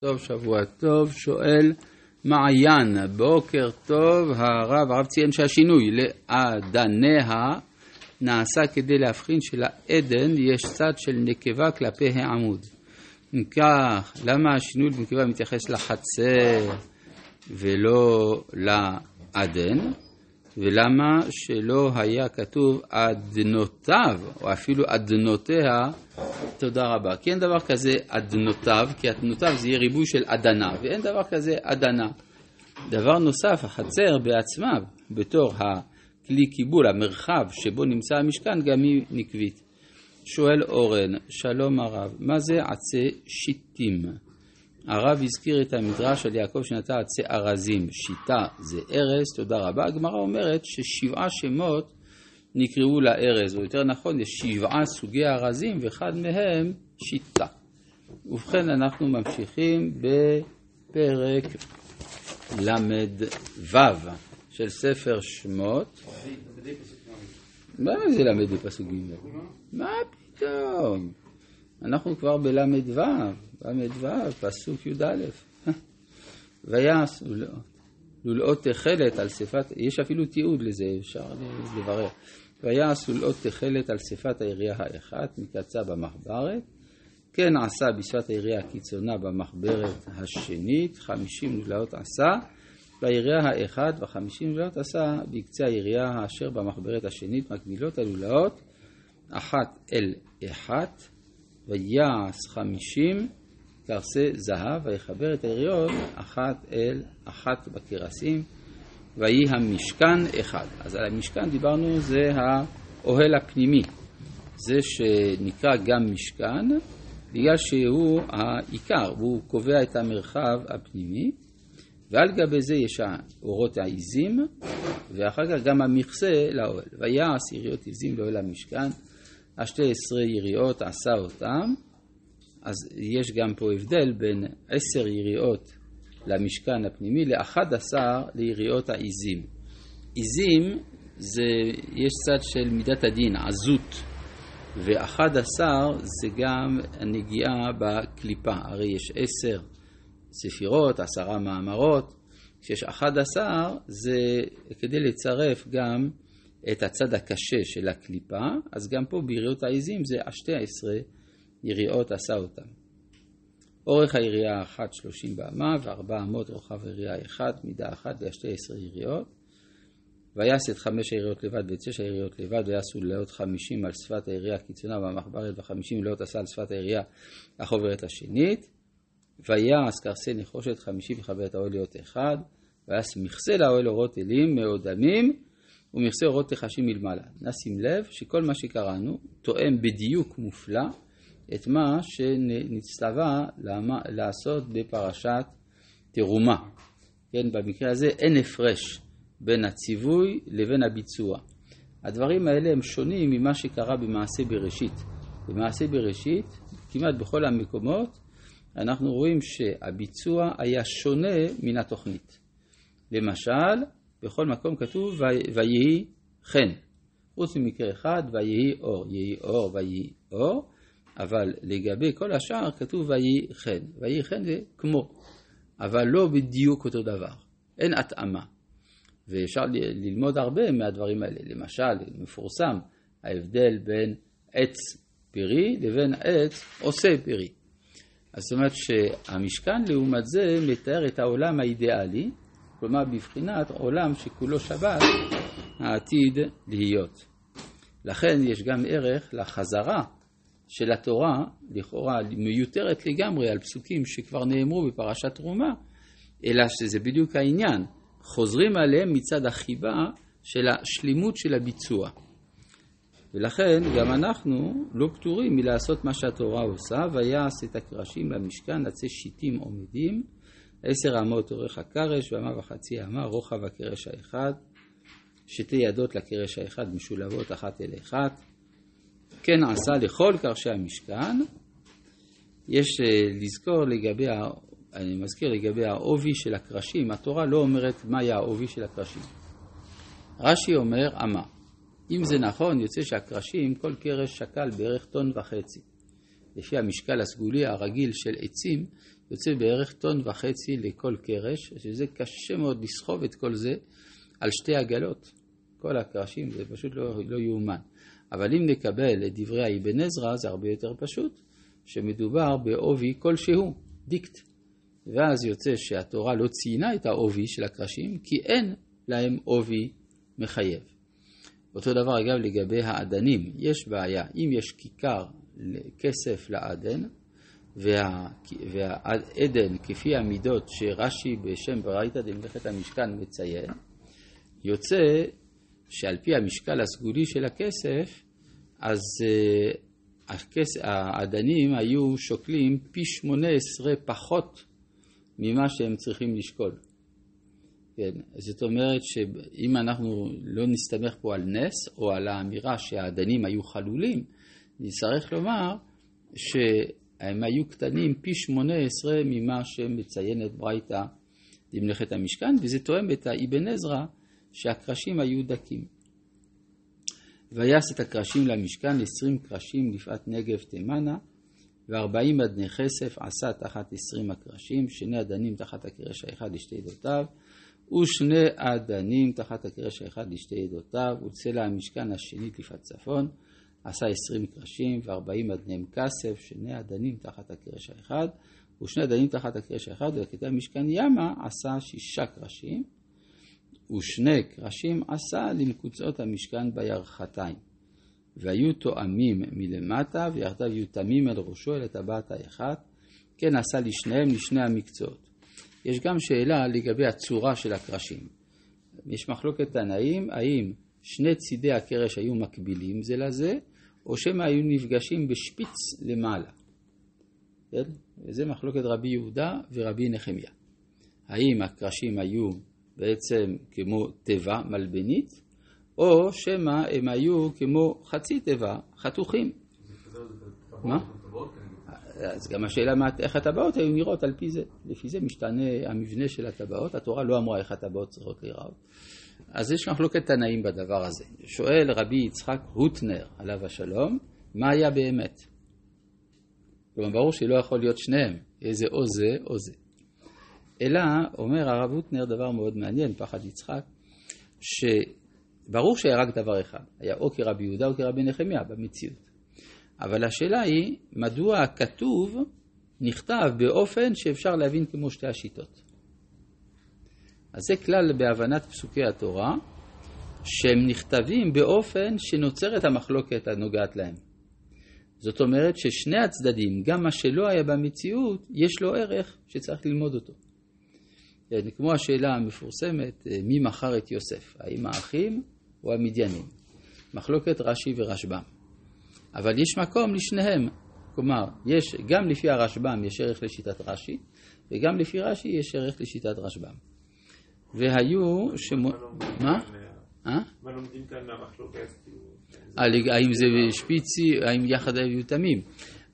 טוב, שבוע טוב, שואל מעיין, בוקר טוב, הרב, הרב ציין שהשינוי לאדניה נעשה כדי להבחין שלעדן יש צד של נקבה כלפי העמוד. אם כך, למה השינוי בנקבה מתייחס לחצר ולא לעדן? ולמה שלא היה כתוב אדנותיו, או אפילו אדנותיה, תודה רבה. כי אין דבר כזה אדנותיו, כי אדנותיו זה יהיה ריבוי של אדנה, ואין דבר כזה אדנה. דבר נוסף, החצר בעצמה, בתור הכלי קיבול, המרחב שבו נמצא המשכן, גם היא נקבית. שואל אורן, שלום הרב, מה זה עצי שיטים? הרב הזכיר את המדרש על יעקב שנטע עצי ארזים, שיטה זה ארז, תודה רבה. הגמרא אומרת ששבעה שמות נקראו לארז, או יותר נכון, יש שבעה סוגי ארזים ואחד מהם שיטה. ובכן, אנחנו ממשיכים בפרק ל"ו של ספר שמות. מה זה ל"ד בפסוק ג'? מה פתאום? אנחנו כבר בל"ו. ל"ו, פסוק י"א. ויעש לולאות תכלת על שפת, יש אפילו תיעוד לזה, אפשר לברר. ויעש לולאות תכלת על שפת היריעה האחת, מקצה במחברת. כן עשה בשפת היריעה הקיצונה במחברת השנית, חמישים לולאות עשה. ביריעה האחד וחמישים לולאות עשה בקצה היריעה אשר במחברת השנית, מקבילות הלולאות אחת אל אחת, ויעש חמישים כרסי זהב, ויחבר את היריות אחת אל אחת בכרסים, ויהי המשכן אחד. אז על המשכן דיברנו, זה האוהל הפנימי. זה שנקרא גם משכן, בגלל שהוא העיקר, הוא קובע את המרחב הפנימי, ועל גבי זה יש האורות העיזים, ואחר כך גם המכסה לאוהל. ויעש יריות עיזים לאוהל המשכן, השתי עשרה יריות עשה אותם, אז יש גם פה הבדל בין עשר יריעות למשכן הפנימי לאחד עשר ליריעות העיזים. עיזים זה, יש צד של מידת הדין, עזות, ואחד עשר זה גם הנגיעה בקליפה, הרי יש עשר ספירות, עשרה מאמרות, כשיש אחד עשר זה כדי לצרף גם את הצד הקשה של הקליפה, אז גם פה ביריעות העיזים זה השתי עשרה יריעות עשה אותם. אורך היריעה אחת שלושים באמה וארבע אמות רוחב היריעה אחת, מידה אחת לשתי עשר יריעות. ויעש את חמש היריעות לבד ואת שש היריעות לבד ויעשו לאות חמישים על שפת היריעה הקיצונה והמחברת וחמישים לאות עשה על שפת היריעה החוברת השנית. ויעש קרסי נחושת חמישי וחבר את האוהל להיות אחד. ויעש מכסה לאוהל אורות אלים מאודמים ומכסה אורות תחשים מלמעלה. נשים לב שכל מה שקראנו תואם בדיוק מופלא את מה שנצטווה לעשות בפרשת תרומה. כן, במקרה הזה אין הפרש בין הציווי לבין הביצוע. הדברים האלה הם שונים ממה שקרה במעשה בראשית. במעשה בראשית, כמעט בכל המקומות, אנחנו רואים שהביצוע היה שונה מן התוכנית. למשל, בכל מקום כתוב ויהי חן. חוץ ממקרה אחד, ויהי אור. יהי אור ויהי אור. אבל לגבי כל השאר כתוב ויהי חן. ויהי חן זה כמו, אבל לא בדיוק אותו דבר. אין התאמה. ואפשר ללמוד הרבה מהדברים האלה. למשל, מפורסם ההבדל בין עץ פרי לבין עץ עושה פרי. אז זאת אומרת שהמשכן לעומת זה מתאר את העולם האידיאלי, כלומר בבחינת עולם שכולו שבת העתיד להיות. לכן יש גם ערך לחזרה של התורה, לכאורה מיותרת לגמרי על פסוקים שכבר נאמרו בפרשת תרומה, אלא שזה בדיוק העניין, חוזרים עליהם מצד החיבה של השלימות של הביצוע. ולכן גם אנחנו לא פטורים מלעשות מה שהתורה עושה, ויעש את הקרשים במשכן, עצי שיטים עומדים, עשר אמות אורך הקרש, ואמה וחצי אמה, רוחב הקרש האחד, שתי ידות לקרש האחד משולבות אחת אל אחת, כן עשה לכל קרשי המשכן. יש אה, לזכור לגבי, אני מזכיר לגבי העובי של הקרשים, התורה לא אומרת מה היה העובי של הקרשים. רש"י אומר אמה. אם זה נכון, יוצא שהקרשים, כל קרש שקל בערך טון וחצי. לפי המשקל הסגולי הרגיל של עצים, יוצא בערך טון וחצי לכל קרש, שזה קשה מאוד לסחוב את כל זה על שתי עגלות. כל הקרשים זה פשוט לא, לא יאומן. אבל אם נקבל את דברי האבן עזרא זה הרבה יותר פשוט, שמדובר בעובי כלשהו, דיקט. ואז יוצא שהתורה לא ציינה את העובי של הקרשים, כי אין להם עובי מחייב. אותו דבר אגב לגבי האדנים, יש בעיה, אם יש כיכר כסף לאדן, וה, והעדן כפי המידות שרש"י בשם ברייתא דמלאכת המשכן מציין, יוצא שעל פי המשקל הסגולי של הכסף, אז uh, הכס, האדנים היו שוקלים פי שמונה עשרה פחות ממה שהם צריכים לשקול. כן, זאת אומרת שאם אנחנו לא נסתמך פה על נס או על האמירה שהאדנים היו חלולים, נצטרך לומר שהם היו קטנים פי שמונה עשרה ממה שמציינת ברייתא למלאכת המשכן, וזה תואם את האבן עזרא שהקרשים היו דקים. ויעש את הקרשים למשכן עשרים קרשים לפאת נגב תימנה, וארבעים אדני כסף עשה תחת עשרים הקרשים, שני אדנים תחת הקרש האחד לשתי עדותיו, ושני אדנים תחת הקרש האחד לשתי עדותיו, וצלע המשכן השנית לפאת צפון, עשה עשרים קרשים, וארבעים אדניהם כסף, שני אדנים תחת הקרש האחד, ושני אדנים תחת הקרש האחד, ולקטע המשכן ימה עשה שישה קרשים, ושני קרשים עשה למקוצות המשכן בירכתיים. והיו תואמים מלמטה, ויחדיו יהיו תמים אל ראשו אל הטבעת האחת, כן עשה לשניהם לשני המקצועות. יש גם שאלה לגבי הצורה של הקרשים. יש מחלוקת תנאים, האם שני צידי הקרש היו מקבילים זה לזה, או שמא היו נפגשים בשפיץ למעלה. כן? וזה מחלוקת רבי יהודה ורבי נחמיה. האם הקרשים היו בעצם כמו תיבה מלבנית, או שמא הם היו כמו חצי תיבה, חתוכים. מה? אז גם השאלה מה, איך הטבעות היו נראות על פי זה. לפי זה משתנה המבנה של הטבעות, התורה לא אמרה איך הטבעות צריכות להיראות. אז יש מחלוקת תנאים בדבר הזה. שואל רבי יצחק הוטנר, עליו השלום, מה היה באמת? כלומר, ברור שלא יכול להיות שניהם, איזה או זה או זה. אלא, אומר הרב הוטנר דבר מאוד מעניין, פחד יצחק, שברור שהיה רק דבר אחד, היה או כרבי יהודה או כרבי נחמיה במציאות. אבל השאלה היא, מדוע הכתוב נכתב באופן שאפשר להבין כמו שתי השיטות. אז זה כלל בהבנת פסוקי התורה, שהם נכתבים באופן שנוצרת המחלוקת הנוגעת להם. זאת אומרת ששני הצדדים, גם מה שלא היה במציאות, יש לו ערך שצריך ללמוד אותו. כן, כמו השאלה המפורסמת, מי מכר את יוסף, האם האחים או המדיינים? מחלוקת רש"י ורשב"ם. אבל יש מקום לשניהם. כלומר, יש, גם לפי הרשב"ם יש ערך לשיטת רש"י, וגם לפי רש"י יש ערך לשיטת רשב"ם. והיו שמו... מה? אה? מה לומדים כאן מהמחלוקת? האם זה שפיצי, האם יחד היו תמים?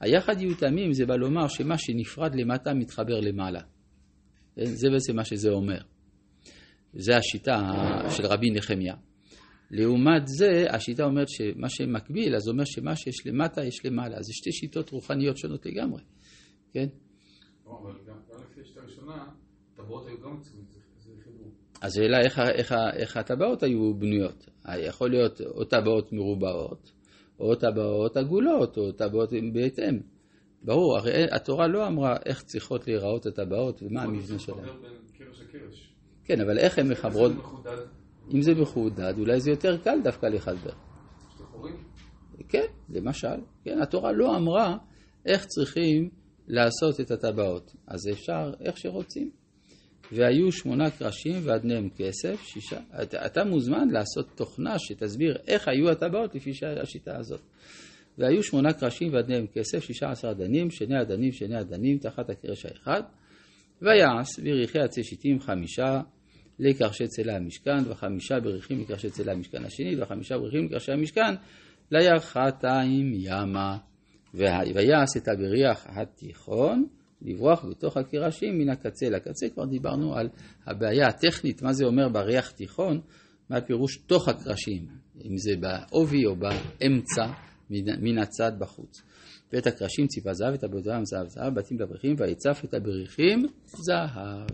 היחד יהיו תמים זה בא לומר שמה שנפרד למטה מתחבר למעלה. זה בעצם מה שזה אומר. זה השיטה של רבי נחמיה. לעומת זה, השיטה אומרת שמה שמקביל, אז אומר שמה שיש למטה יש למעלה. זה שתי שיטות רוחניות שונות לגמרי, כן? אבל גם לפי השיטה הראשונה, טבעות היו גם אז השאלה איך, איך, איך הטבעות היו בנויות. יכול להיות או טבעות מרובעות, או טבעות עגולות, או טבעות בהתאם. ברור, הרי התורה לא אמרה איך צריכות להיראות הטבעות ומה המבנה שלהן. כן, אבל איך הן מחברות... אם זה מחודד, אולי זה יותר קל דווקא לחבר. כן, למשל. כן, התורה לא אמרה איך צריכים לעשות את הטבעות. אז אפשר איך שרוצים. והיו שמונה קרשים ואדניהם כסף, שישה. אתה, אתה מוזמן לעשות תוכנה שתסביר איך היו הטבעות לפי השיטה הזאת. והיו שמונה קרשים ואדניהם כסף, שישה עשר אדנים, שני אדנים, שני אדנים, תחת הקרש האחד. ויעש בריחי עצי שיטים חמישה לקרשי צלע המשכן, וחמישה בריחים לקרשי צלע המשכן השני, וחמישה בריחים לקרשי המשכן לירחתיים ימה. ויעש את הבריח התיכון, לברוח בתוך הקרשים מן הקצה לקצה. כבר דיברנו על הבעיה הטכנית, מה זה אומר בריח תיכון, מה הפירוש תוך הקרשים, אם זה בעובי או באמצע, מן הצד בחוץ. ואת הקרשים ציפה זהב, את הבודדם זהב זהב, בתים לבריחים, ויצף את הבריחים זהב.